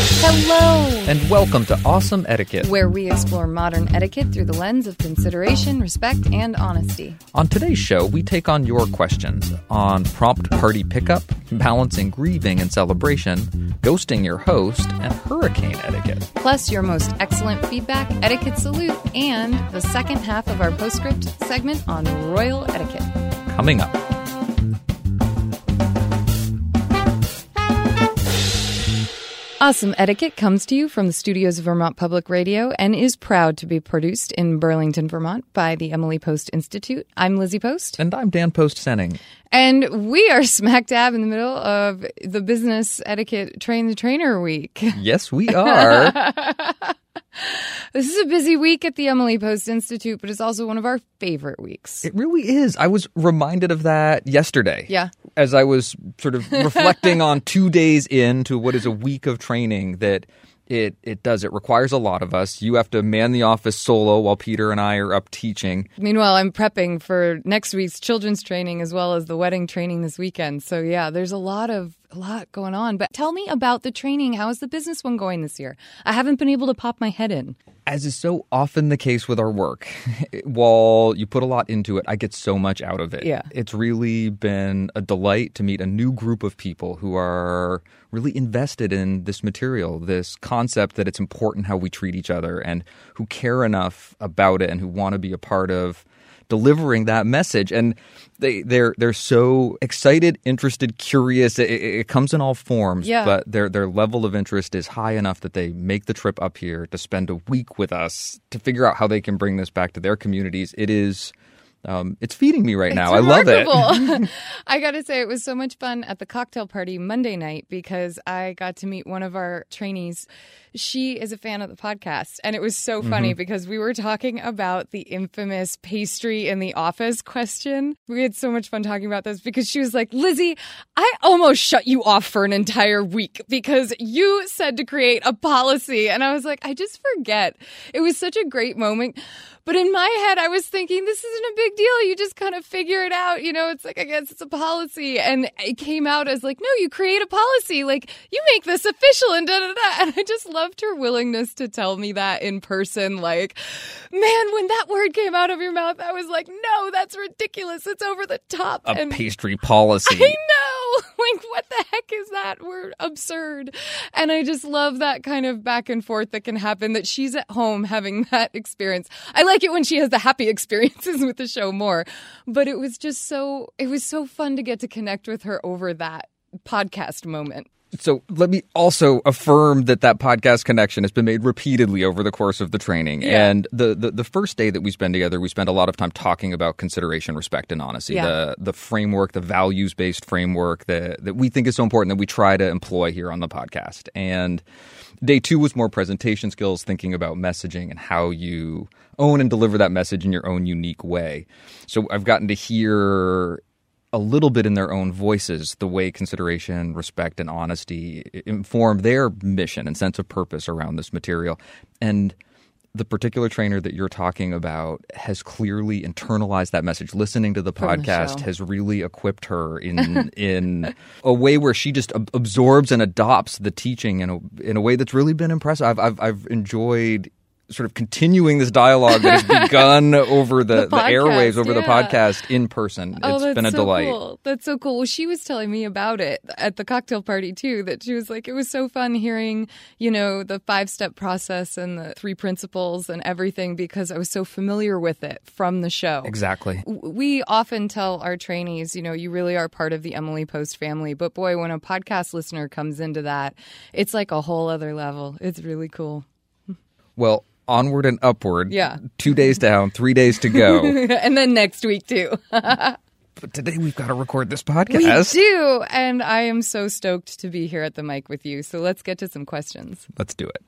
Hello! And welcome to Awesome Etiquette. Where we explore modern etiquette through the lens of consideration, respect, and honesty. On today's show, we take on your questions on prompt party pickup, balancing grieving and celebration, ghosting your host, and hurricane etiquette. Plus, your most excellent feedback, etiquette salute, and the second half of our postscript segment on royal etiquette. Coming up. Awesome Etiquette comes to you from the studios of Vermont Public Radio and is proud to be produced in Burlington, Vermont by the Emily Post Institute. I'm Lizzie Post. And I'm Dan Post Senning. And we are smack dab in the middle of the business etiquette train the trainer week. Yes, we are. This is a busy week at the Emily Post Institute, but it's also one of our favorite weeks. it really is. I was reminded of that yesterday. Yeah. As I was sort of reflecting on two days into what is a week of training that it it does. It requires a lot of us. You have to man the office solo while Peter and I are up teaching. Meanwhile, I'm prepping for next week's children's training as well as the wedding training this weekend. So yeah, there's a lot of a lot going on. But tell me about the training. How is the business one going this year? I haven't been able to pop my head in. As is so often the case with our work, while you put a lot into it, I get so much out of it. Yeah. It's really been a delight to meet a new group of people who are really invested in this material, this concept that it's important how we treat each other and who care enough about it and who want to be a part of delivering that message. And they they're they're so excited interested curious. It, it, it comes in all forms Yeah. but their their level of interest is high enough that they make the trip up here to spend a week with us to figure out how they can bring this back to their communities. It is um, it's feeding me right now. I love it. it. I got to say, it was so much fun at the cocktail party Monday night because I got to meet one of our trainees. She is a fan of the podcast. And it was so funny because we were talking about the infamous pastry in the office question. We had so much fun talking about this because she was like, Lizzie, I almost shut you off for an entire week because you said to create a policy. And I was like, I just forget. It was such a great moment. But in my head, I was thinking, this isn't a big deal. You just kind of figure it out. You know, it's like, I guess it's a policy. And it came out as like, no, you create a policy. Like, you make this official and da da da. And I just loved her willingness to tell me that in person. Like, man, when that word came out of your mouth, I was like, no, that's ridiculous. It's over the top. A and pastry policy. I know. Like, what the heck is that? We're absurd. And I just love that kind of back and forth that can happen that she's at home having that experience. I like it when she has the happy experiences with the show more. But it was just so, it was so fun to get to connect with her over that podcast moment. So let me also affirm that that podcast connection has been made repeatedly over the course of the training. Yeah. And the, the the first day that we spend together, we spend a lot of time talking about consideration, respect, and honesty. Yeah. The the framework, the values based framework that that we think is so important that we try to employ here on the podcast. And day two was more presentation skills, thinking about messaging and how you own and deliver that message in your own unique way. So I've gotten to hear a little bit in their own voices the way consideration, respect, and honesty inform their mission and sense of purpose around this material. And the particular trainer that you're talking about has clearly internalized that message. Listening to the From podcast show. has really equipped her in in a way where she just ab- absorbs and adopts the teaching in a in a way that's really been impressive. I've I've, I've enjoyed sort of continuing this dialogue that has begun over the, The the, airwaves, over the podcast in person. Oh, it's been a so delight. Cool. That's so cool. Well, she was telling me about it at the cocktail party too. That she was like, it was so fun hearing, you know, the five step process and the three principles and everything because I was so familiar with it from the show. Exactly. We often tell our trainees, you know, you really are part of the Emily Post family. But boy, when a podcast listener comes into that, it's like a whole other level. It's really cool. Well, onward and upward. Yeah. Two days down, three days to go. and then next week too. but today we've got to record this We podcast. do. And I am so stoked to be here at the mic with you. So let's get to some questions. Let's do it.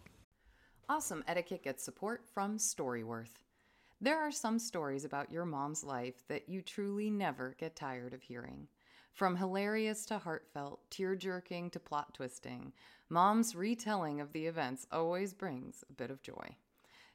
Awesome Etiquette gets support from Storyworth. There are some stories about your mom's life that you truly never get tired of hearing. From hilarious to heartfelt, tear jerking to plot twisting, mom's retelling of the events always brings a bit of joy.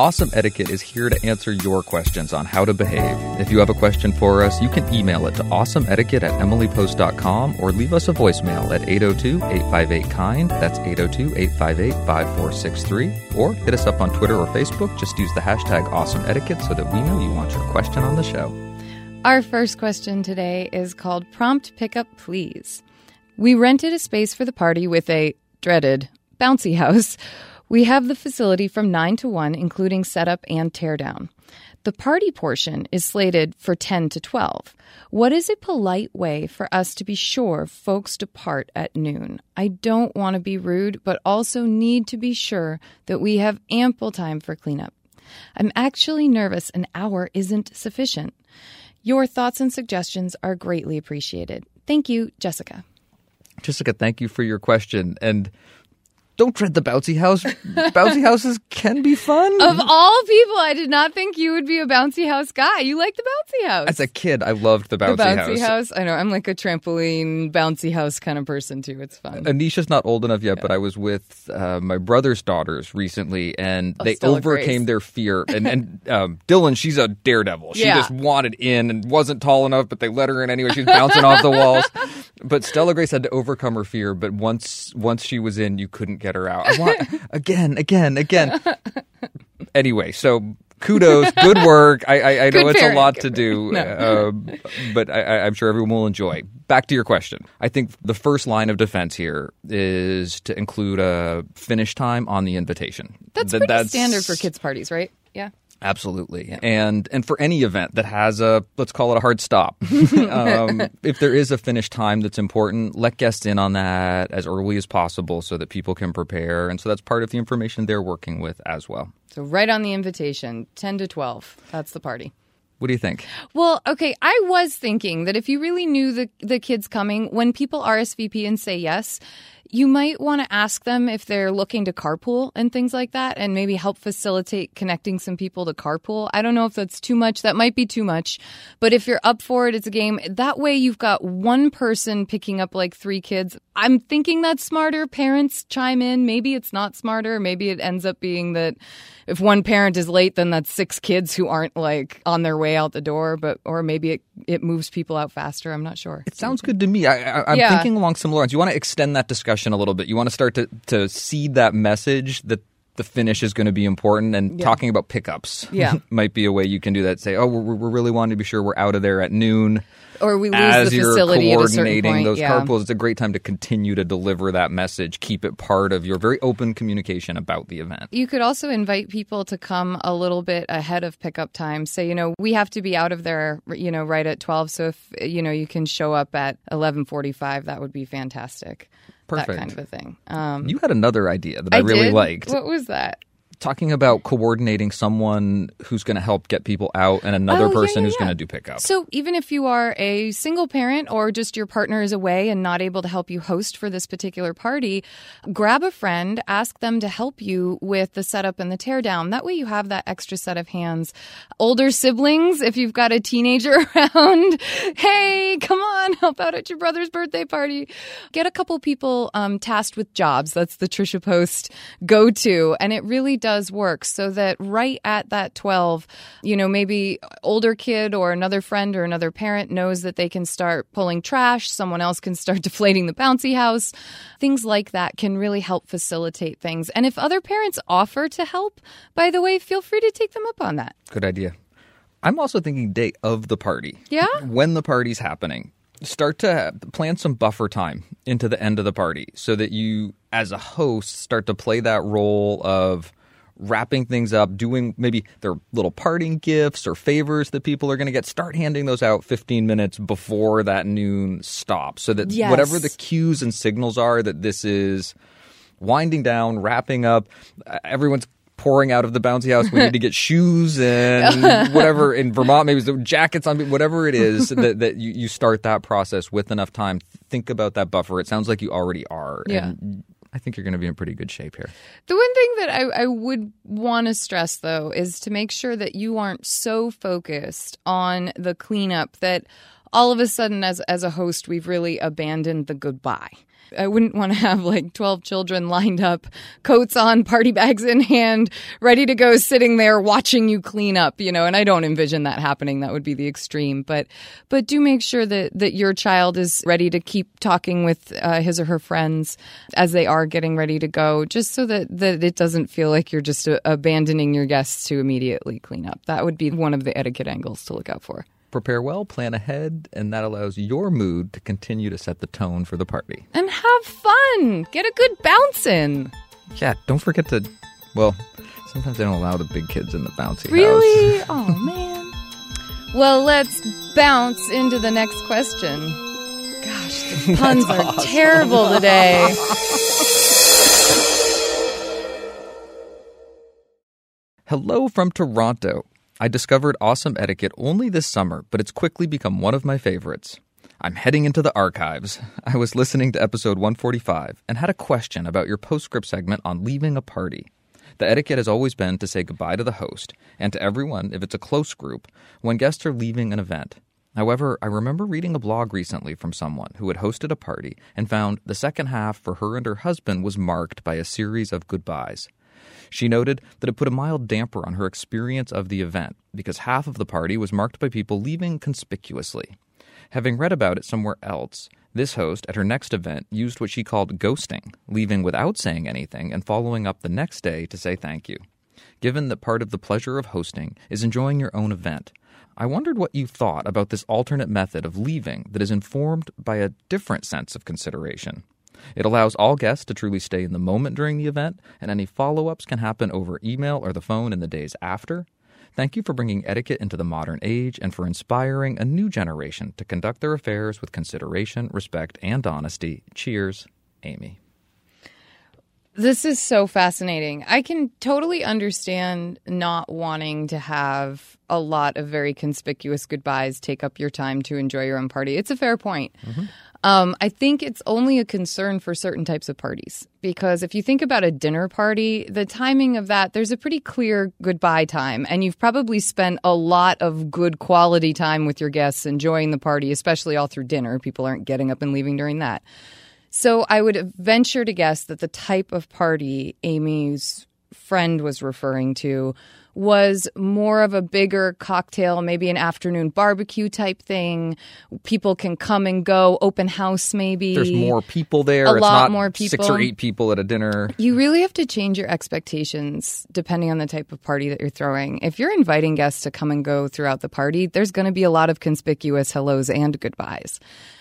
Awesome Etiquette is here to answer your questions on how to behave. If you have a question for us, you can email it to awesomeetiquette at emilypost.com or leave us a voicemail at 802-858-KIND. That's 802-858-5463. Or hit us up on Twitter or Facebook. Just use the hashtag Awesome Etiquette so that we know you want your question on the show. Our first question today is called Prompt Pickup Please. We rented a space for the party with a dreaded bouncy house. We have the facility from 9 to 1, including setup and teardown. The party portion is slated for 10 to 12. What is a polite way for us to be sure folks depart at noon? I don't want to be rude, but also need to be sure that we have ample time for cleanup. I'm actually nervous an hour isn't sufficient. Your thoughts and suggestions are greatly appreciated. Thank you, Jessica. Jessica, thank you for your question. And don't dread the bouncy house. bouncy houses can be fun. Of all people, I did not think you would be a bouncy house guy. You like the bouncy house. As a kid, I loved the bouncy, the bouncy house. I know. I'm like a trampoline bouncy house kind of person too. It's fun. Anisha's not old enough yet, but I was with uh, my brother's daughters recently, and Oh, they Stella overcame Grace. their fear. And, and um, Dylan, she's a daredevil. She Yeah. just wanted in and wasn't tall enough, but they let her in anyway. She was bouncing off the walls. But Stella Grace had to overcome her fear. But once once she was in, you couldn't get her out. I want again, again, again. anyway, so. Kudos, good work. I, I, I know Good it's parent, a lot to do, parent. uh, but I, I'm sure everyone will enjoy. Back to your question. I think the first line of defense here is to include a finish time on the invitation. That's Th- pretty standard for kids' parties, right? Absolutely, and and for any event that has a let's call it a hard stop, um, if there is a finish time that's important, let guests in on that as early as possible so that people can prepare, and so that's part of the information they're working with as well. So right on the invitation, 10 to 12. That's the party. What do you think? Well, okay, I was thinking that if you really knew the the kids coming, when people RSVP and say yes, you might want to ask them if they're looking to carpool and things like that, and maybe help facilitate connecting some people to carpool. I don't know if that's too much. That might be too much. But if you're up for it, it's a game. That way, you've got one person picking up like three kids. I'm thinking that's smarter. Parents chime in. Maybe it's not smarter. Maybe it ends up being that if one parent is late, then that's six kids who aren't like on their way out the door. But or maybe it it moves people out faster. I'm not sure. It sounds good to me. I, am Yeah. thinking along similar lines. You want to extend that discussion a little bit. You want to start to to seed that message that the finish is going to be important, and talking about pickups. Yeah. might be a way you can do that. Say, oh, we're, we're really wanting to be sure we're out of there at noon. Or we lose As the you're facility coordinating point. those yeah. carpools, it's a great time to continue to deliver that message. Keep it part of your very open communication about the event. You could also invite people to come a little bit ahead of pickup time. Say, you know, we have to be out of there, you know, right at 12. So if, you know, you can show up at 11:45, that would be fantastic. Perfect. That kind of a thing. Um, You had another idea that I, really did? liked. What was that? Talking about coordinating someone who's going to help get people out and another Oh, yeah, person yeah, who's yeah. going to do pickup. So even if you are a single parent or just your partner is away and not able to help you host for this particular party, grab a friend, ask them to help you with the setup and the teardown. That way you have that extra set of hands. Older siblings, if you've got a teenager around, hey, come on, help out at your brother's birthday party. Get a couple people um, tasked with jobs. That's the Tricia Post go to. And it really does work so that right at that 12, you know, maybe older kid or another friend or another parent knows that they can start pulling trash. Someone else can start deflating the bouncy house. Things like that can really help facilitate things. And if other parents offer to help, by the way, feel free to take them up on that. Good idea. I'm also thinking day of the party. Yeah? When the party's happening. Start to plan some buffer time into the end of the party so that you, as a host, start to play that role of wrapping things up, doing maybe their little parting gifts or favors that people are going to get. Start handing those out 15 minutes before that noon stop so that Yes. whatever the cues and signals are that this is winding down, wrapping up. Everyone's pouring out of the bouncy house. We need to get shoes and whatever in Vermont, maybe it's jackets on, whatever it is that, that you, you start that process with enough time. Think about that buffer. It sounds like you already are. Yeah. And I think you're going to be in pretty good shape here. The one thing that I, I would want to stress, though, is to make sure that you aren't so focused on the cleanup that all of a sudden, as, as a host, we've really abandoned the goodbye. I wouldn't want to have like 12 children lined up, coats on, party bags in hand, ready to go, sitting there watching you clean up, you know, and I don't envision that happening. That would be the extreme. But, but do make sure that, that your child is ready to keep talking with uh, his or her friends as they are getting ready to go, just so that, that it doesn't feel like you're just uh, abandoning your guests to immediately clean up. That would be one of the etiquette angles to look out for. Prepare well, plan ahead, and that allows your mood to continue to set the tone for the party. And have fun. Get a good bounce in. Yeah, don't forget to, well, sometimes they don't allow the big kids in the bouncy house. Really? Oh, man. Well, let's bounce into the next question. Gosh, the puns are terrible today. Hello from Toronto. I discovered awesome etiquette only this summer, but it's quickly become one of my favorites. I'm heading into the archives. I was listening to episode 145 and had a question about your postscript segment on leaving a party. The etiquette has always been to say goodbye to the host and to everyone if it's a close group when guests are leaving an event. However, I remember reading a blog recently from someone who had hosted a party and found the second half for her and her husband was marked by a series of goodbyes. She noted that it put a mild damper on her experience of the event because half of the party was marked by people leaving conspicuously. Having read about it somewhere else, this host at her next event used what she called ghosting, leaving without saying anything and following up the next day to say thank you. Given that part of the pleasure of hosting is enjoying your own event, I wondered what you thought about this alternate method of leaving that is informed by a different sense of consideration. It allows all guests to truly stay in the moment during the event, and any follow ups can happen over email or the phone in the days after. Thank you for bringing etiquette into the modern age and for inspiring a new generation to conduct their affairs with consideration, respect, and honesty. Cheers, Amy. This is so fascinating. I can totally understand not wanting to have a lot of very conspicuous goodbyes take up your time to enjoy your own party. It's a fair point. Mm-hmm. Um, I think it's only a concern for certain types of parties because if you think about a dinner party, the timing of that, there's a pretty clear goodbye time. And you've probably spent a lot of good quality time with your guests enjoying the party, especially all through dinner. People aren't getting up and leaving during that. So I would venture to guess that the type of party Amy's friend was referring to was more of a bigger cocktail, maybe an afternoon barbecue type thing. People can come and go, open house maybe. There's more people there. A it's lot not more Six or eight people at a dinner. You really have to change your expectations depending on the type of party that you're throwing. If you're inviting guests to come and go throughout the party, there's going to be a lot of conspicuous hellos and goodbyes.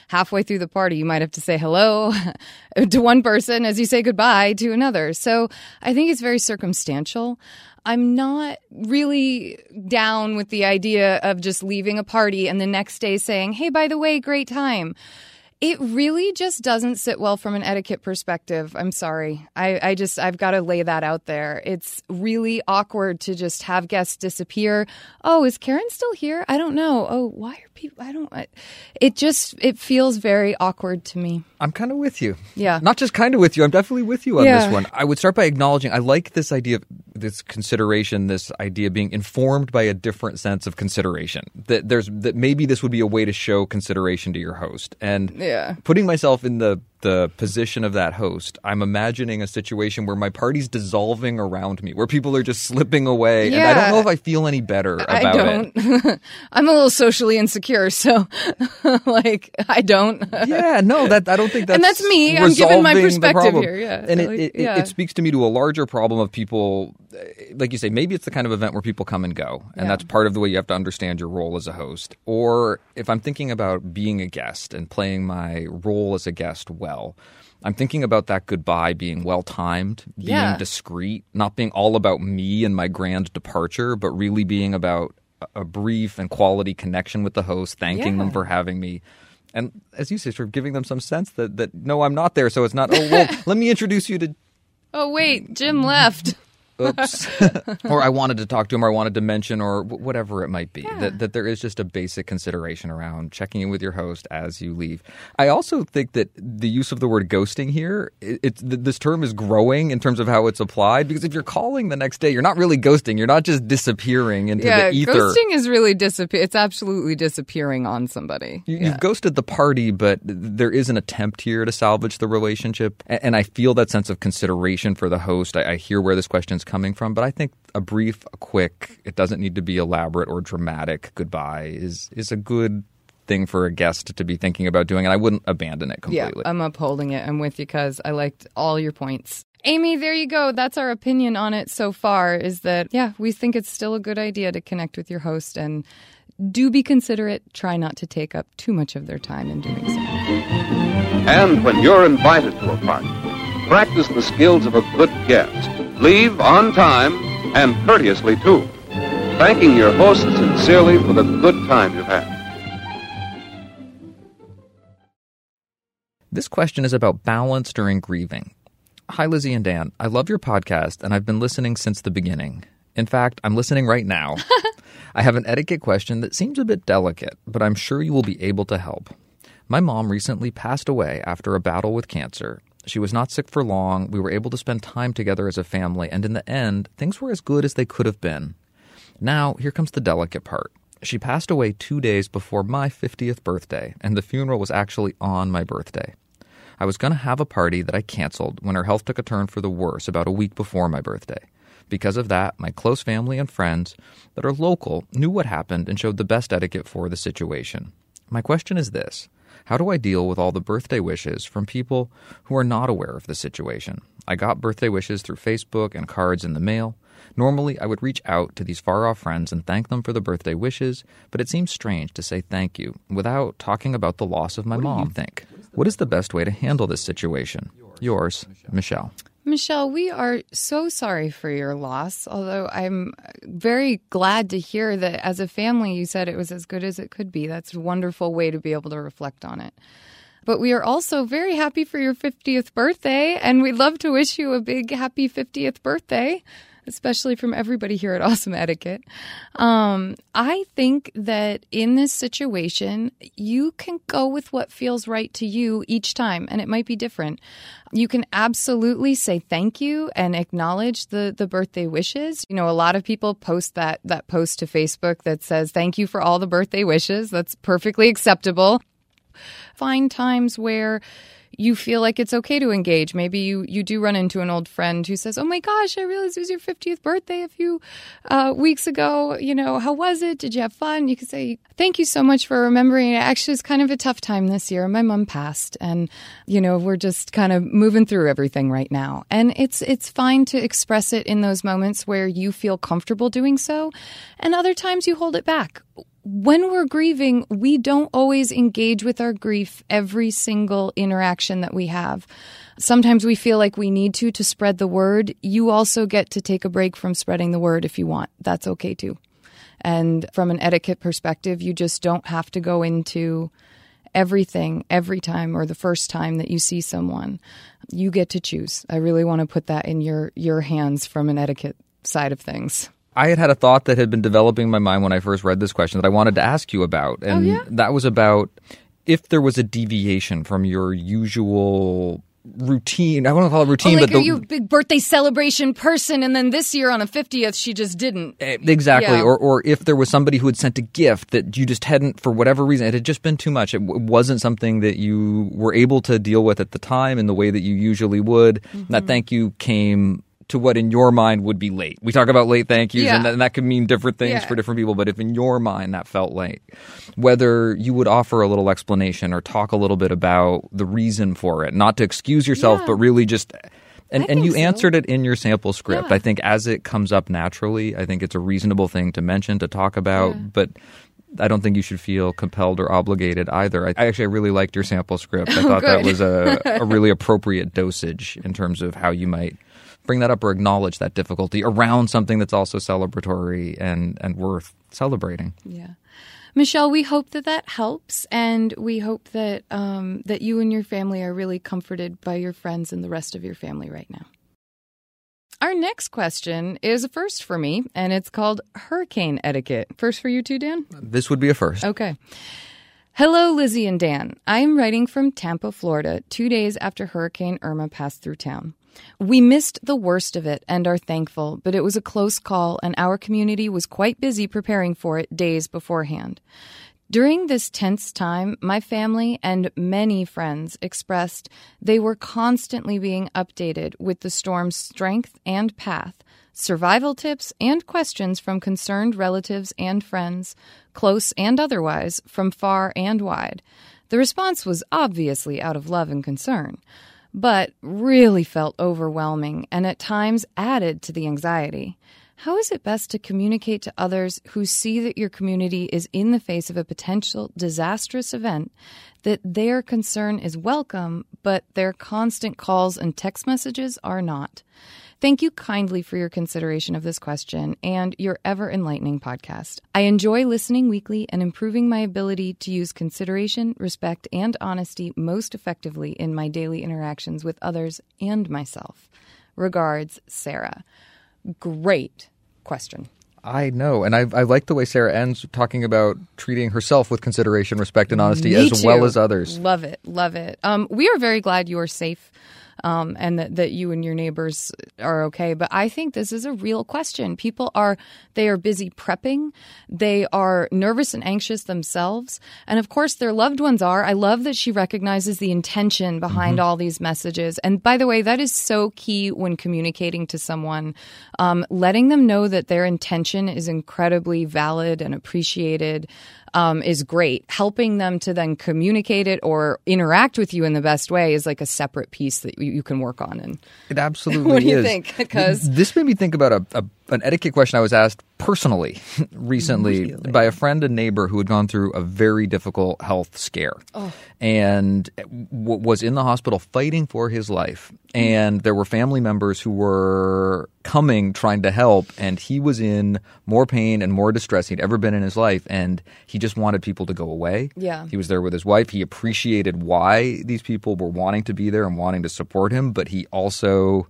Halfway through the party, you might have to say hello to one person as you say goodbye to another. So I think it's very circumstantial. I'm not really down with the idea of just leaving a party and the next day saying, hey, by the way, great time. It really just doesn't sit well from an etiquette perspective. I'm sorry. I, I just, I've got to lay that out there. It's really awkward to just have guests disappear. Oh, is Karen still here? I don't know. Oh, why are people, I don't, I, it just, it feels very awkward to me. I'm kind of with you. Yeah. Not just kind of with you. I'm definitely with you on Yeah. this one. I would start by acknowledging I like this idea of this consideration, this idea being informed by a different sense of consideration. That there's that maybe this would be a way to show consideration to your host. And Yeah. Putting myself in the the position of that host, I'm imagining a situation where my party's dissolving around me, where people are just slipping away, and I don't know if I feel any better about I don't. it. I'm a little socially insecure, so like I don't. yeah, no, that I don't think that's And that's me. I'm giving my perspective here, yeah. and it, it, it- yeah. it speaks to me to a larger problem of people, like you say, maybe it's the kind of event where people come and go, and Yeah. that's part of the way you have to understand your role as a host. Or if I'm thinking about being a guest and playing my role as a guest well. I'm thinking about that goodbye being well timed, being Yeah. discreet, not being all about me and my grand departure, but really being about a- brief and quality connection with the host, thanking them for having me. And as you say, sort of giving them some sense that, that no, I'm not there. So it's not, oh, well, let me introduce you to, Oh wait, Jim left. Oops. or I wanted to talk to him or I wanted to mention or wh- whatever it might be. That, that there is just a basic consideration around checking in with your host as you leave. I also think that the use of the word ghosting here, it, th- this term is growing in terms of how it's applied because if you're calling the next day, you're not really ghosting. You're not just disappearing into yeah, the ether. ghosting is really disappear. It's absolutely disappearing on somebody. You, Yeah. You've ghosted the party, but there is an attempt here to salvage the relationship. A- And I feel that sense of consideration for the host. I, I hear where this question is coming from, but I think a brief, a quick, it doesn't need to be elaborate or dramatic goodbye is, is a good thing for a guest to be thinking about doing. And I wouldn't abandon it Yeah, completely. I'm upholding it. I'm with you because I liked all your points. Amy, there you go. That's our opinion on it so far is that, yeah, we think it's still a good idea to connect with your host and do be considerate. Try not to take up too much of their time in doing so. And when you're invited to a party, practice the skills of a good guest. Leave on time and courteously, too, thanking your host sincerely for the good time you've had. This question is about balance during grieving. Hi, Lizzie and Dan. I love your podcast, and I've been listening since the beginning. In fact, I'm listening right now. I have an etiquette question that seems a bit delicate, but I'm sure you will be able to help. My mom recently passed away after a battle with cancer. She was not sick for long. We were able to spend time together as a family, and in the end, things were as good as they could have been. Now, here comes the delicate part. She passed away two days before my 50th birthday, and the funeral was actually on my birthday. I was going to have a party that I canceled when her health took a turn for the worse about a week before my birthday. Because of that, my close family and friends that are local knew what happened and showed the best etiquette for the situation. My question is this How do I deal with all the birthday wishes from people who are not aware of the situation? I got birthday wishes through Facebook and cards in the mail. Normally, I would reach out to these far off friends and thank them for the birthday wishes, but it seems strange to say thank you without talking about the loss of my mom. Do you think? What is the best way to handle this situation? Yours, Michelle. Michelle, we are so sorry for your loss. Although I'm very glad to hear that as a family, you said it was as good as it could be. That's a wonderful way to be able to reflect on it. But we are also very happy for your 50th birthday, and we'd love to wish you a big happy 50th birthday. Especially from everybody here at Awesome Etiquette. Um, I think that in this situation, you can go with what feels right to you each time, and it might be different. You can absolutely say thank you and acknowledge the the birthday wishes. You know, a lot of people post that that post to Facebook that says thank you for all the birthday wishes. That's perfectly acceptable. Find times where you feel like it's okay to engage. Maybe you, you do run into an old friend who says, Oh my gosh, I realized it was your 50th birthday a few uh, weeks ago. You know, how was it? Did you have fun? You could say, Thank you so much for remembering. It actually was kind of a tough time this year. My mom passed, and, you know, we're just kind of moving through everything right now. And it's, it's fine to express it in those moments where you feel comfortable doing so. And other times you hold it back when we're grieving, we don't always engage with our grief every single interaction that we have. Sometimes we feel like we need to to spread the word. You also get to take a break from spreading the word if you want. That's okay too. And from an etiquette perspective, you just don't have to go into everything every time or the first time that you see someone. You get to choose. I really want to put that in your your hands from an etiquette side of things. I had had a thought that had been developing in my mind when I first read this question that I wanted to ask you about. And oh, yeah? that was about if there was a deviation from your usual routine. I want to call it routine, oh, like, but the, are you a big birthday celebration person, and then this year on a fiftieth, she just didn't. Eh, exactly. Yeah. Or, or if there was somebody who had sent a gift that you just hadn't, for whatever reason, it had just been too much. It w- wasn't something that you were able to deal with at the time in the way that you usually would. Mm-hmm. That thank you came to what in your mind would be late. We talk about late thank yous, Yeah. and, that, and that could mean different things Yeah. for different people. But if in your mind that felt late, whether you would offer a little explanation or talk a little bit about the reason for it, not to excuse yourself, Yeah. but really just. And, and you so. answered it in your sample script. I think as it comes up naturally, I think it's a reasonable thing to mention, to talk about. But I don't think you should feel compelled or obligated either. I, I actually really liked your sample script. I thought that was a, a really appropriate dosage in terms of how you might bring that up or acknowledge that difficulty around something that's also celebratory and, and worth celebrating. Yeah. Michelle, we hope that that helps, and we hope that um, that you and your family are really comforted by your friends and the rest of your family right now. Our next question is a first for me, and it's called hurricane etiquette. First for you too, Dan? This would be a first. Okay. Hello, Lizzie and Dan. I am writing from Tampa, Florida, two days after Hurricane Irma passed through town. We missed the worst of it and are thankful, but it was a close call, and our community was quite busy preparing for it days beforehand. During this tense time, my family and many friends expressed they were constantly being updated with the storm's strength and path, survival tips and questions from concerned relatives and friends, close and otherwise, from far and wide. The response was obviously out of love and concern, but really felt overwhelming and at times added to the anxiety. How is it best to communicate to others who see that your community is in the face of a potential disastrous event that their concern is welcome, but their constant calls and text messages are not? Thank you kindly for your consideration of this question and your ever enlightening podcast. I enjoy listening weekly and improving my ability to use consideration, respect, and honesty most effectively in my daily interactions with others and myself. Regards, Sarah. Great question. I know. And I, I like the way Sarah ends talking about treating herself with consideration, respect, and honesty Me as well as others. Love it. Love it. Um, we are very glad you are safe. Um, and that, that you and your neighbors are okay. But I think this is a real question. People are, they are busy prepping. They are nervous and anxious themselves. And of course, their loved ones are. I love that she recognizes the intention behind all these messages. And by the way, that is so key when communicating to someone, um, letting them know that their intention is incredibly valid and appreciated um, is great. Helping them to then communicate it or interact with you in the best way is like a separate piece that you, you can work on. And It absolutely What do you is. think? Because- this made me think about a, a an etiquette question I was asked personally recently by a friend and neighbor who had gone through a very difficult health scare Oh. and w- was in the hospital fighting for his life. And there were family members who were coming trying to help, and he was in more pain and more distress he'd ever been in his life. And he just wanted people to go away. Yeah. He was there with his wife. He appreciated why these people were wanting to be there and wanting to support him, but he also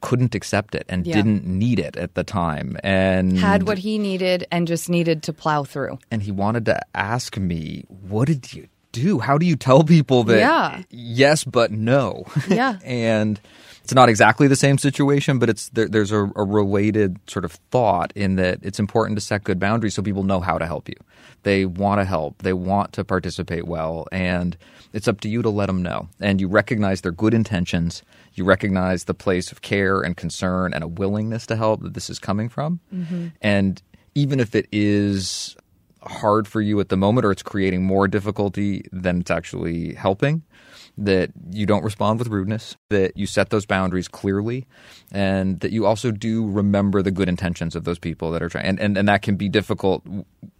couldn't accept it and Yeah. didn't need it at the time and Had what he needed and just needed to plow through. and he wanted to ask me, "What did you do? How do you tell people that Yeah. yes but no?" Yeah. and it's not exactly the same situation, but it's there, there's a, a related sort of thought in that it's important to set good boundaries so people know how to help you. They want to help, they want to participate well, and it's up to you to let them know. And you recognize their good intentions. You recognize the place of care and concern and a willingness to help that this is coming from. Mm-hmm. And even if it is hard for you at the moment or it's creating more difficulty than it's actually helping that you don't respond with rudeness that you set those boundaries clearly and that you also do remember the good intentions of those people that are trying and, and, and that can be difficult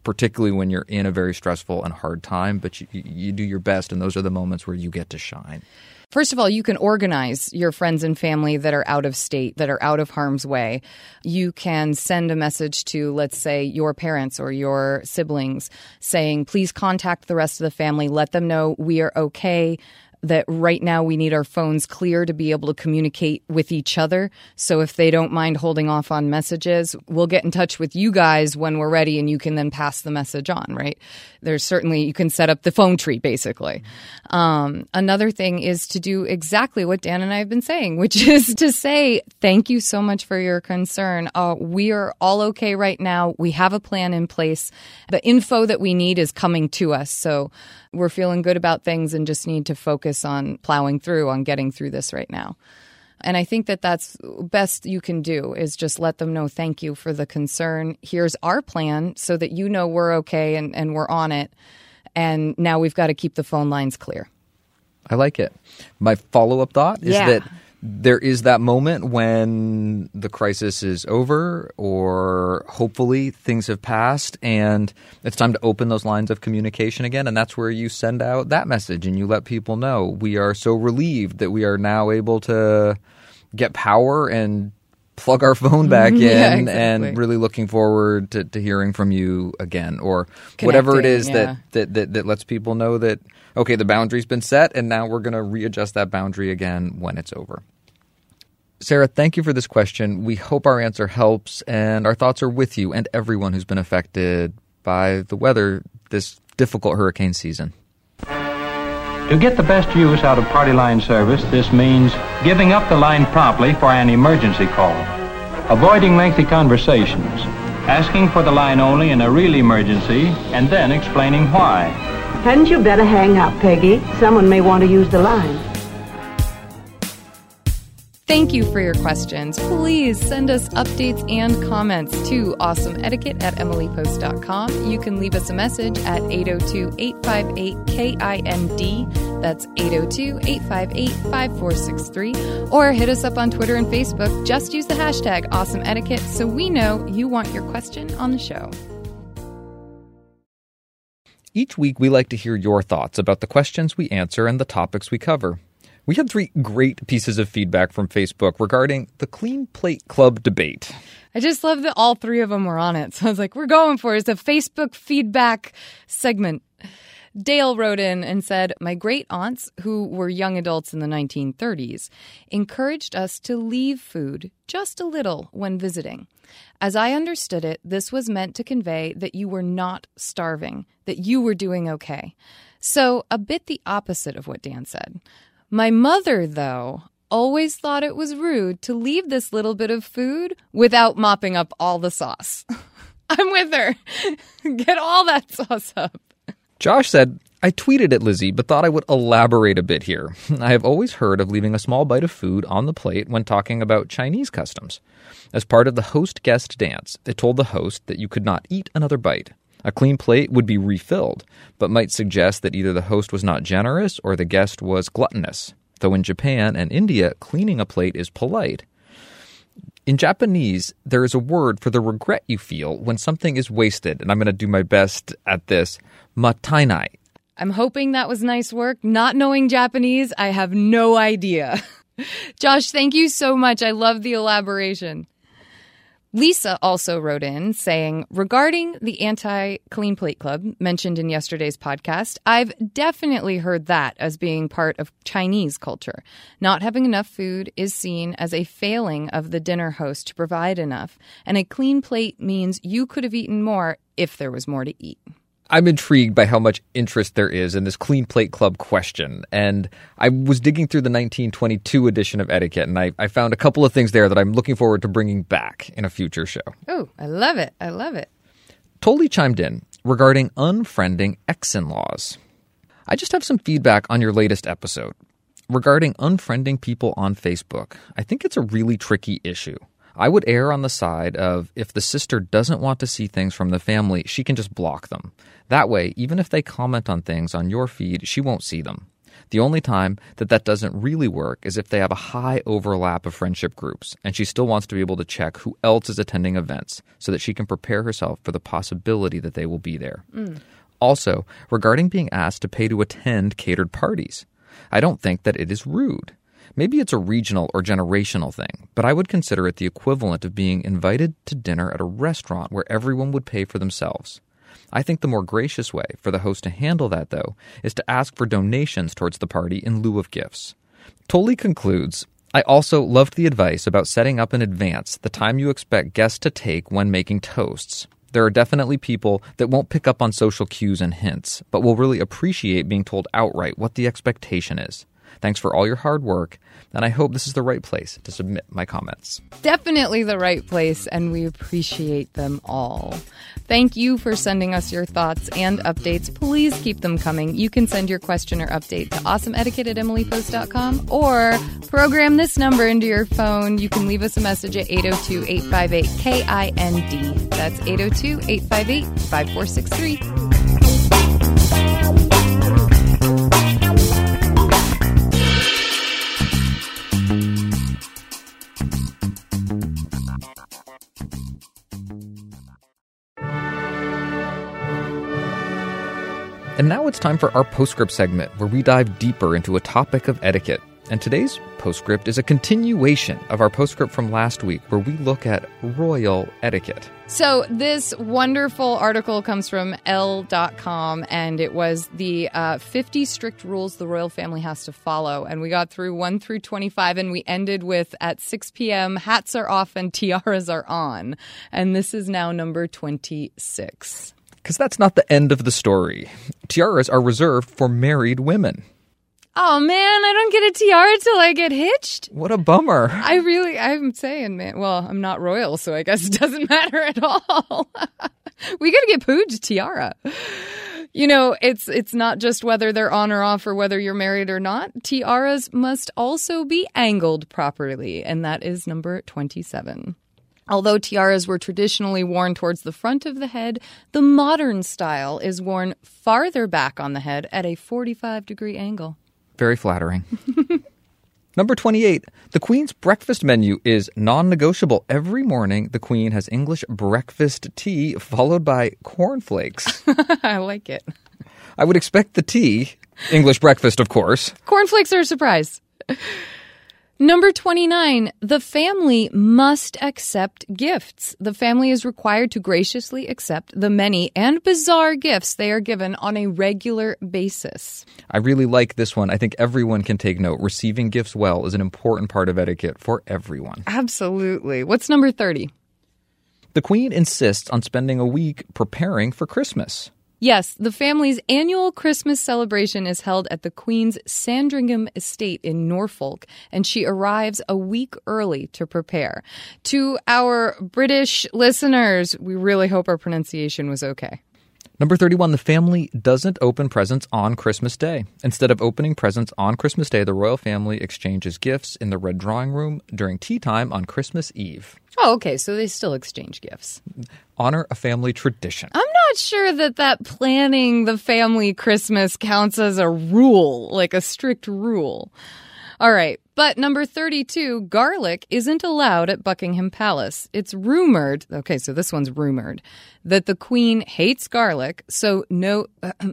particularly when you're in a very stressful and hard time but you, you do your best and those are the moments where you get to shine First of all, you can organize your friends and family that are out of state, that are out of harm's way. You can send a message to, let's say, your parents or your siblings saying, please contact the rest of the family. Let them know we are okay. That right now we need our phones clear to be able to communicate with each other. So if they don't mind holding off on messages, we'll get in touch with you guys when we're ready and you can then pass the message on, right? There's certainly, you can set up the phone tree basically. Um, another thing is to do exactly what Dan and I have been saying, which is to say, thank you so much for your concern. Uh, we are all okay right now. We have a plan in place. The info that we need is coming to us. So we're feeling good about things and just need to focus on plowing through, on getting through this right now. And I think that that's best you can do is just let them know thank you for the concern. Here's our plan so that you know we're okay and, and we're on it. And now we've got to keep the phone lines clear. I like it. My follow up thought is Yeah. that there is that moment when the crisis is over, or hopefully things have passed, and it's time to open those lines of communication again. And that's where you send out that message and you let people know we are so relieved that we are now able to get power and plug our phone mm-hmm. back in Yeah, exactly. and really looking forward to, to hearing from you again or whatever it is yeah. that, that, that, that lets people know that okay the boundary's been set and now we're going to readjust that boundary again when it's over. Sarah thank you for this question. We hope our answer helps and our thoughts are with you and everyone who's been affected by the weather this difficult hurricane season. To get the best use out of party line service, this means giving up the line promptly for an emergency call, avoiding lengthy conversations, asking for the line only in a real emergency, and then explaining why. Hadn't you better hang up, Peggy? Someone may want to use the line. Thank you for your questions. Please send us updates and comments to awesomeetiquette at emilypost.com. You can leave us a message at 802 858 KIND. That's 802 858 5463. Or hit us up on Twitter and Facebook. Just use the hashtag awesomeetiquette so we know you want your question on the show. Each week, we like to hear your thoughts about the questions we answer and the topics we cover. We had three great pieces of feedback from Facebook regarding the Clean Plate Club debate. I just love that all three of them were on it. So I was like, we're going for it. It's a Facebook feedback segment. Dale wrote in and said, My great aunts, who were young adults in the 1930s, encouraged us to leave food just a little when visiting. As I understood it, this was meant to convey that you were not starving, that you were doing okay. So, a bit the opposite of what Dan said. My mother, though, always thought it was rude to leave this little bit of food without mopping up all the sauce. I'm with her. Get all that sauce up. Josh said, I tweeted at Lizzie, but thought I would elaborate a bit here. I have always heard of leaving a small bite of food on the plate when talking about Chinese customs. As part of the host guest dance, it told the host that you could not eat another bite. A clean plate would be refilled, but might suggest that either the host was not generous or the guest was gluttonous. Though in Japan and India, cleaning a plate is polite. In Japanese, there is a word for the regret you feel when something is wasted, and I'm going to do my best at this. Matainai. I'm hoping that was nice work. Not knowing Japanese, I have no idea. Josh, thank you so much. I love the elaboration. Lisa also wrote in saying, regarding the anti clean plate club mentioned in yesterday's podcast, I've definitely heard that as being part of Chinese culture. Not having enough food is seen as a failing of the dinner host to provide enough, and a clean plate means you could have eaten more if there was more to eat. I'm intrigued by how much interest there is in this Clean Plate Club question. And I was digging through the 1922 edition of Etiquette, and I, I found a couple of things there that I'm looking forward to bringing back in a future show. Oh, I love it. I love it. Tolly chimed in regarding unfriending ex in laws. I just have some feedback on your latest episode. Regarding unfriending people on Facebook, I think it's a really tricky issue. I would err on the side of if the sister doesn't want to see things from the family, she can just block them. That way, even if they comment on things on your feed, she won't see them. The only time that that doesn't really work is if they have a high overlap of friendship groups and she still wants to be able to check who else is attending events so that she can prepare herself for the possibility that they will be there. Mm. Also, regarding being asked to pay to attend catered parties, I don't think that it is rude. Maybe it's a regional or generational thing, but I would consider it the equivalent of being invited to dinner at a restaurant where everyone would pay for themselves. I think the more gracious way for the host to handle that, though, is to ask for donations towards the party in lieu of gifts. Tolley concludes I also loved the advice about setting up in advance the time you expect guests to take when making toasts. There are definitely people that won't pick up on social cues and hints, but will really appreciate being told outright what the expectation is. Thanks for all your hard work, and I hope this is the right place to submit my comments. Definitely the right place, and we appreciate them all. Thank you for sending us your thoughts and updates. Please keep them coming. You can send your question or update to awesomeetiquette at emilypost.com or program this number into your phone. You can leave us a message at 802 858 KIND. That's 802 858 5463. And now it's time for our postscript segment where we dive deeper into a topic of etiquette. And today's postscript is a continuation of our postscript from last week where we look at royal etiquette. So, this wonderful article comes from Elle.com and it was the uh, 50 strict rules the royal family has to follow. And we got through 1 through 25 and we ended with at 6 p.m., hats are off and tiaras are on. And this is now number 26. Because that's not the end of the story. Tiaras are reserved for married women. Oh man, I don't get a tiara till I get hitched. What a bummer. I really, I'm saying, man. Well, I'm not royal, so I guess it doesn't matter at all. we gotta get Pooj tiara. You know, it's it's not just whether they're on or off or whether you're married or not. Tiaras must also be angled properly, and that is number 27. Although tiaras were traditionally worn towards the front of the head, the modern style is worn farther back on the head at a 45 degree angle. Very flattering. Number 28. The Queen's breakfast menu is non negotiable. Every morning, the Queen has English breakfast tea followed by cornflakes. I like it. I would expect the tea, English breakfast, of course. Cornflakes are a surprise. Number 29, the family must accept gifts. The family is required to graciously accept the many and bizarre gifts they are given on a regular basis. I really like this one. I think everyone can take note. Receiving gifts well is an important part of etiquette for everyone. Absolutely. What's number 30? The Queen insists on spending a week preparing for Christmas. Yes, the family's annual Christmas celebration is held at the Queen's Sandringham Estate in Norfolk, and she arrives a week early to prepare. To our British listeners, we really hope our pronunciation was okay. Number 31, the family doesn't open presents on Christmas Day. Instead of opening presents on Christmas Day, the royal family exchanges gifts in the red drawing room during tea time on Christmas Eve. Oh, okay. So they still exchange gifts. Honor a family tradition. I'm not sure that that planning the family Christmas counts as a rule, like a strict rule. All right. But number 32, garlic isn't allowed at Buckingham Palace. It's rumored, okay, so this one's rumored, that the Queen hates garlic, so no. Uh,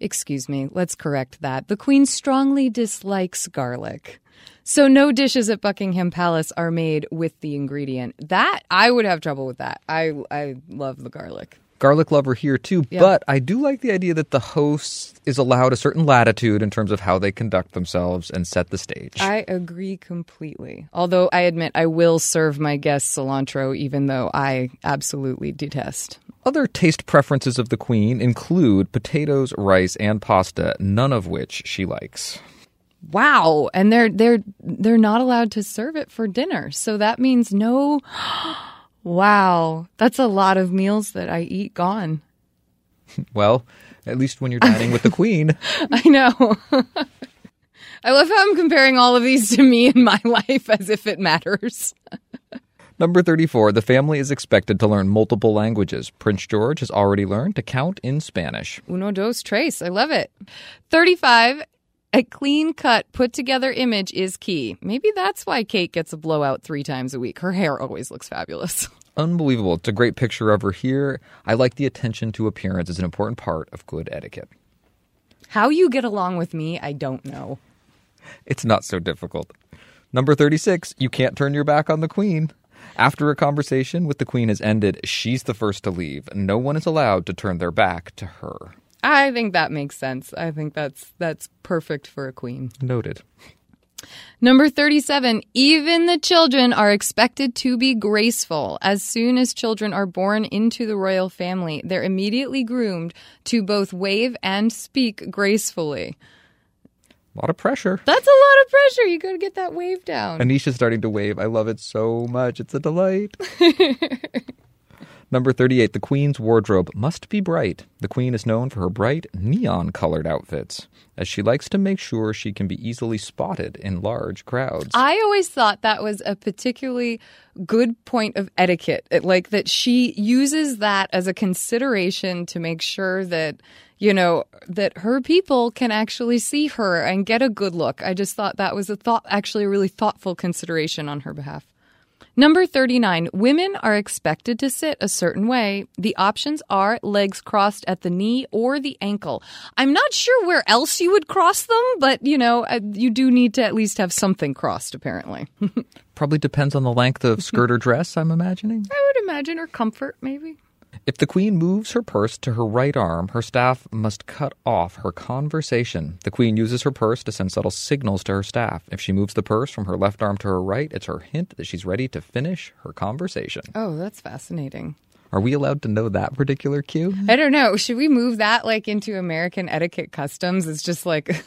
excuse me, let's correct that. The Queen strongly dislikes garlic. So no dishes at Buckingham Palace are made with the ingredient. That I would have trouble with that. I I love the garlic. Garlic lover here too, Yeah. but I do like the idea that the host is allowed a certain latitude in terms of how they conduct themselves and set the stage. I agree completely. Although I admit I will serve my guests cilantro even though I absolutely detest. Other taste preferences of the queen include potatoes, rice, and pasta, none of which she likes. Wow, and they're they're they're not allowed to serve it for dinner. So that means no Wow, that's a lot of meals that I eat gone. Well, at least when you're dining with the queen. I know. I love how I'm comparing all of these to me in my life as if it matters. Number 34, the family is expected to learn multiple languages. Prince George has already learned to count in Spanish. Uno, dos, tres. I love it. 35. A clean cut, put together image is key. Maybe that's why Kate gets a blowout three times a week. Her hair always looks fabulous. Unbelievable. It's a great picture of her here. I like the attention to appearance as an important part of good etiquette. How you get along with me, I don't know. It's not so difficult. Number 36, you can't turn your back on the queen. After a conversation with the queen has ended, she's the first to leave. No one is allowed to turn their back to her. I think that makes sense. I think that's that's perfect for a queen. Noted. Number 37, even the children are expected to be graceful. As soon as children are born into the royal family, they're immediately groomed to both wave and speak gracefully. A lot of pressure. That's a lot of pressure. You got to get that wave down. Anisha's starting to wave. I love it so much. It's a delight. Number 38, the queen's wardrobe must be bright. The queen is known for her bright, neon colored outfits, as she likes to make sure she can be easily spotted in large crowds. I always thought that was a particularly good point of etiquette. It, like that she uses that as a consideration to make sure that, you know, that her people can actually see her and get a good look. I just thought that was a thought, actually a really thoughtful consideration on her behalf. Number 39, women are expected to sit a certain way. The options are legs crossed at the knee or the ankle. I'm not sure where else you would cross them, but you know, uh, you do need to at least have something crossed, apparently. Probably depends on the length of skirt or dress, I'm imagining. I would imagine, or comfort, maybe. If the queen moves her purse to her right arm, her staff must cut off her conversation. The queen uses her purse to send subtle signals to her staff. If she moves the purse from her left arm to her right, it's her hint that she's ready to finish her conversation. Oh, that's fascinating. Are we allowed to know that particular cue? I don't know. Should we move that like into American etiquette customs? It's just like,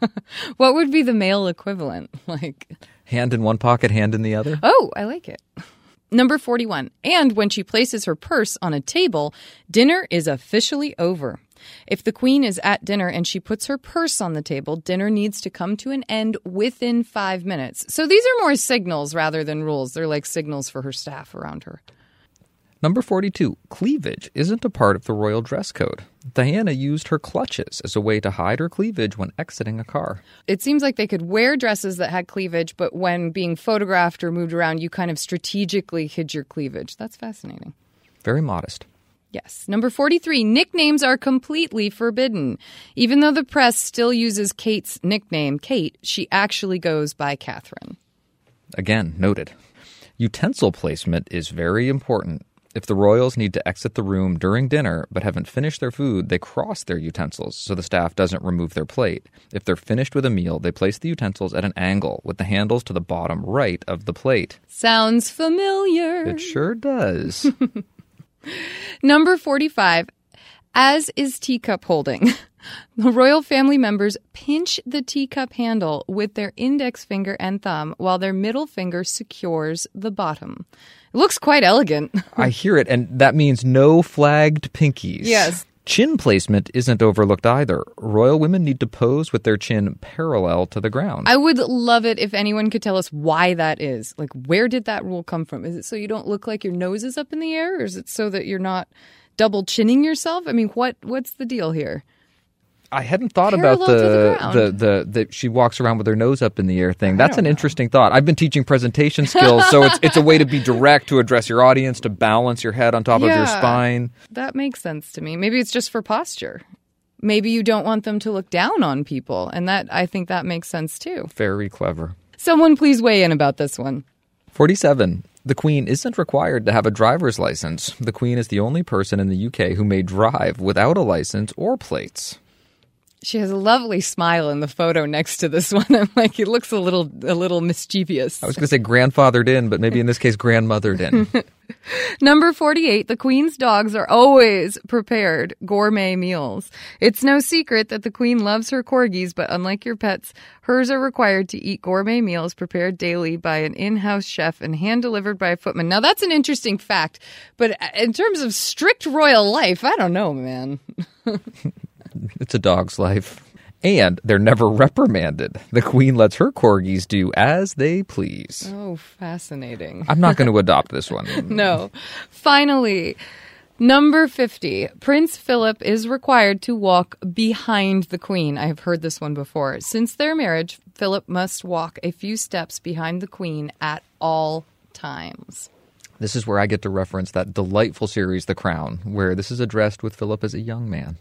what would be the male equivalent? Like, Hand in one pocket, hand in the other? Oh, I like it. Number 41. And when she places her purse on a table, dinner is officially over. If the queen is at dinner and she puts her purse on the table, dinner needs to come to an end within five minutes. So these are more signals rather than rules. They're like signals for her staff around her. Number 42. Cleavage isn't a part of the royal dress code. Diana used her clutches as a way to hide her cleavage when exiting a car. It seems like they could wear dresses that had cleavage, but when being photographed or moved around, you kind of strategically hid your cleavage. That's fascinating. Very modest. Yes. Number 43, nicknames are completely forbidden. Even though the press still uses Kate's nickname, Kate, she actually goes by Catherine. Again, noted. Utensil placement is very important. If the royals need to exit the room during dinner but haven't finished their food, they cross their utensils so the staff doesn't remove their plate. If they're finished with a meal, they place the utensils at an angle with the handles to the bottom right of the plate. Sounds familiar. It sure does. Number 45, as is teacup holding. The royal family members pinch the teacup handle with their index finger and thumb while their middle finger secures the bottom. It looks quite elegant. I hear it, and that means no flagged pinkies. Yes. Chin placement isn't overlooked either. Royal women need to pose with their chin parallel to the ground. I would love it if anyone could tell us why that is. Like, where did that rule come from? Is it so you don't look like your nose is up in the air, or is it so that you're not double chinning yourself? I mean, what what's the deal here? I hadn't thought Parallel about the the the, the the she walks around with her nose up in the air thing. That's an interesting thought. I've been teaching presentation skills, so it's it's a way to be direct, to address your audience, to balance your head on top of your spine. That makes sense to me. Maybe it's just for posture. Maybe you don't want them to look down on people, and that I think that makes sense too. Very clever. Someone please weigh in about this one. 47. The Queen isn't required to have a driver's license. The Queen is the only person in the UK who may drive without a license or plates. She has a lovely smile in the photo next to this one. I'm like, it looks a little a little mischievous. I was going to say grandfathered in, but maybe in this case, grandmothered in. Number 48, the Queen's dogs are always prepared gourmet meals. It's no secret that the Queen loves her corgis, but unlike your pets, hers are required to eat gourmet meals prepared daily by an in house chef and hand delivered by a footman. Now, that's an interesting fact, but in terms of strict royal life, I don't know, man. it's a dog's life. And they're never reprimanded. The queen lets her corgis do as they please. Oh, fascinating. I'm not going to adopt this one. no. Finally, number 50. Prince Philip is required to walk behind the queen. I have heard this one before. Since their marriage, Philip must walk a few steps behind the queen at all times. This is where I get to reference that delightful series, The Crown, where this is addressed with Philip as a young man.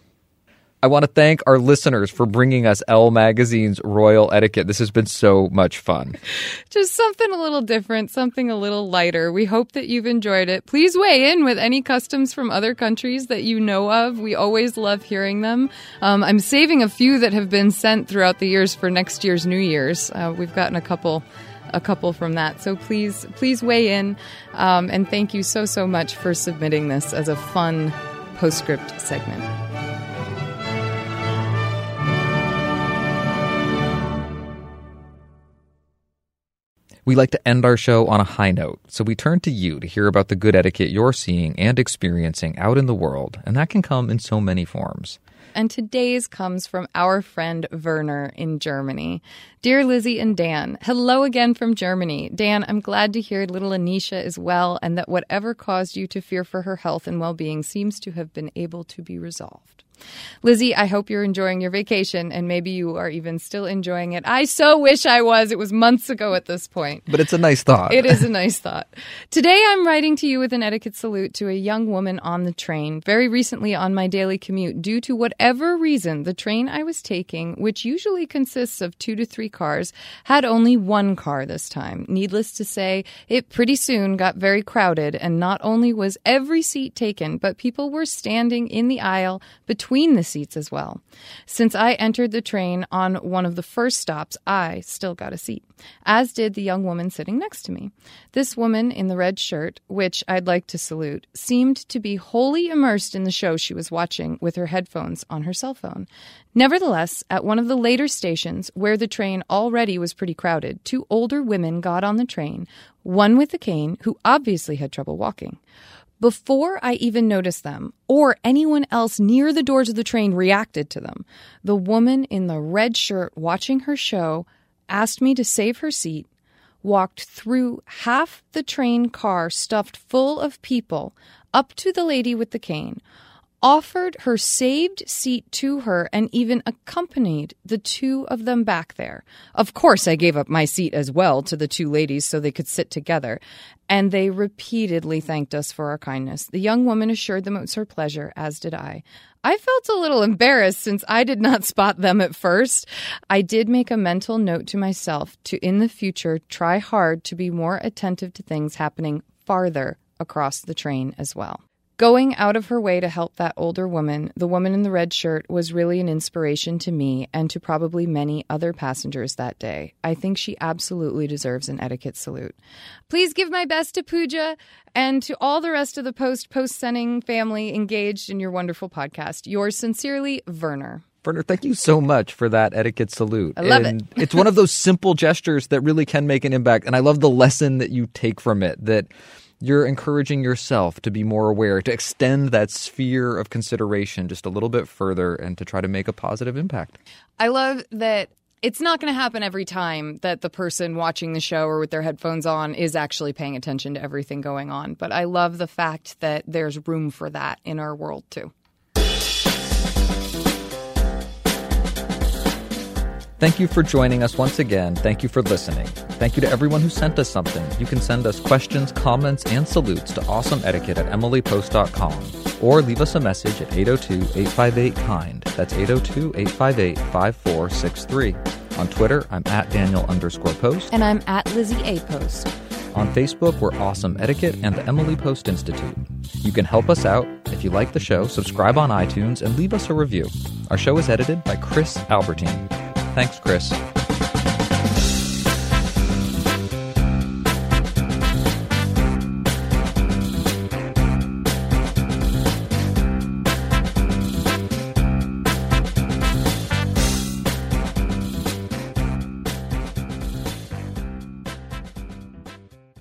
I want to thank our listeners for bringing us Elle Magazine's Royal Etiquette. This has been so much fun. Just something a little different, something a little lighter. We hope that you've enjoyed it. Please weigh in with any customs from other countries that you know of. We always love hearing them. Um, I'm saving a few that have been sent throughout the years for next year's New Year's. Uh, we've gotten a couple a couple from that. So please, please weigh in. Um, and thank you so, so much for submitting this as a fun postscript segment. We like to end our show on a high note, so we turn to you to hear about the good etiquette you're seeing and experiencing out in the world, and that can come in so many forms. And today's comes from our friend Werner in Germany. Dear Lizzie and Dan, hello again from Germany. Dan, I'm glad to hear little Anisha is well and that whatever caused you to fear for her health and well being seems to have been able to be resolved. Lizzie, I hope you're enjoying your vacation and maybe you are even still enjoying it. I so wish I was. It was months ago at this point. But it's a nice thought. It is a nice thought. Today I'm writing to you with an etiquette salute to a young woman on the train. Very recently on my daily commute, due to whatever reason, the train I was taking, which usually consists of two to three cars, had only one car this time. Needless to say, it pretty soon got very crowded, and not only was every seat taken, but people were standing in the aisle between between the seats as well. Since I entered the train on one of the first stops, I still got a seat, as did the young woman sitting next to me. This woman in the red shirt, which I'd like to salute, seemed to be wholly immersed in the show she was watching with her headphones on her cell phone. Nevertheless, at one of the later stations, where the train already was pretty crowded, two older women got on the train, one with a cane, who obviously had trouble walking. Before I even noticed them, or anyone else near the doors of the train reacted to them, the woman in the red shirt watching her show asked me to save her seat, walked through half the train car stuffed full of people up to the lady with the cane, offered her saved seat to her, and even accompanied the two of them back there. Of course, I gave up my seat as well to the two ladies so they could sit together, and they repeatedly thanked us for our kindness. The young woman assured them it was her pleasure, as did I. I felt a little embarrassed since I did not spot them at first. I did make a mental note to myself to, in the future, try hard to be more attentive to things happening farther across the train as well. Going out of her way to help that older woman, the woman in the red shirt, was really an inspiration to me and to probably many other passengers that day. I think she absolutely deserves an etiquette salute. Please give my best to Pooja and to all the rest of the post Post Senning family engaged in your wonderful podcast. Yours sincerely, Werner. Werner, thank you so much for that etiquette salute. I love and it. it's one of those simple gestures that really can make an impact. And I love the lesson that you take from it that you're encouraging yourself to be more aware, to extend that sphere of consideration just a little bit further and to try to make a positive impact. I love that it's not going to happen every time that the person watching the show or with their headphones on is actually paying attention to everything going on. But I love the fact that there's room for that in our world too. Thank you for joining us once again. Thank you for listening. Thank you to everyone who sent us something. You can send us questions, comments, and salutes to awesomeetiquette at emilypost.com or leave us a message at 802 858 KIND. That's 802 858 5463. On Twitter, I'm at Daniel underscore post. And I'm at Lizzie A. Post. On Facebook, we're Awesome Etiquette and the Emily Post Institute. You can help us out. If you like the show, subscribe on iTunes and leave us a review. Our show is edited by Chris Albertine. Thanks, Chris.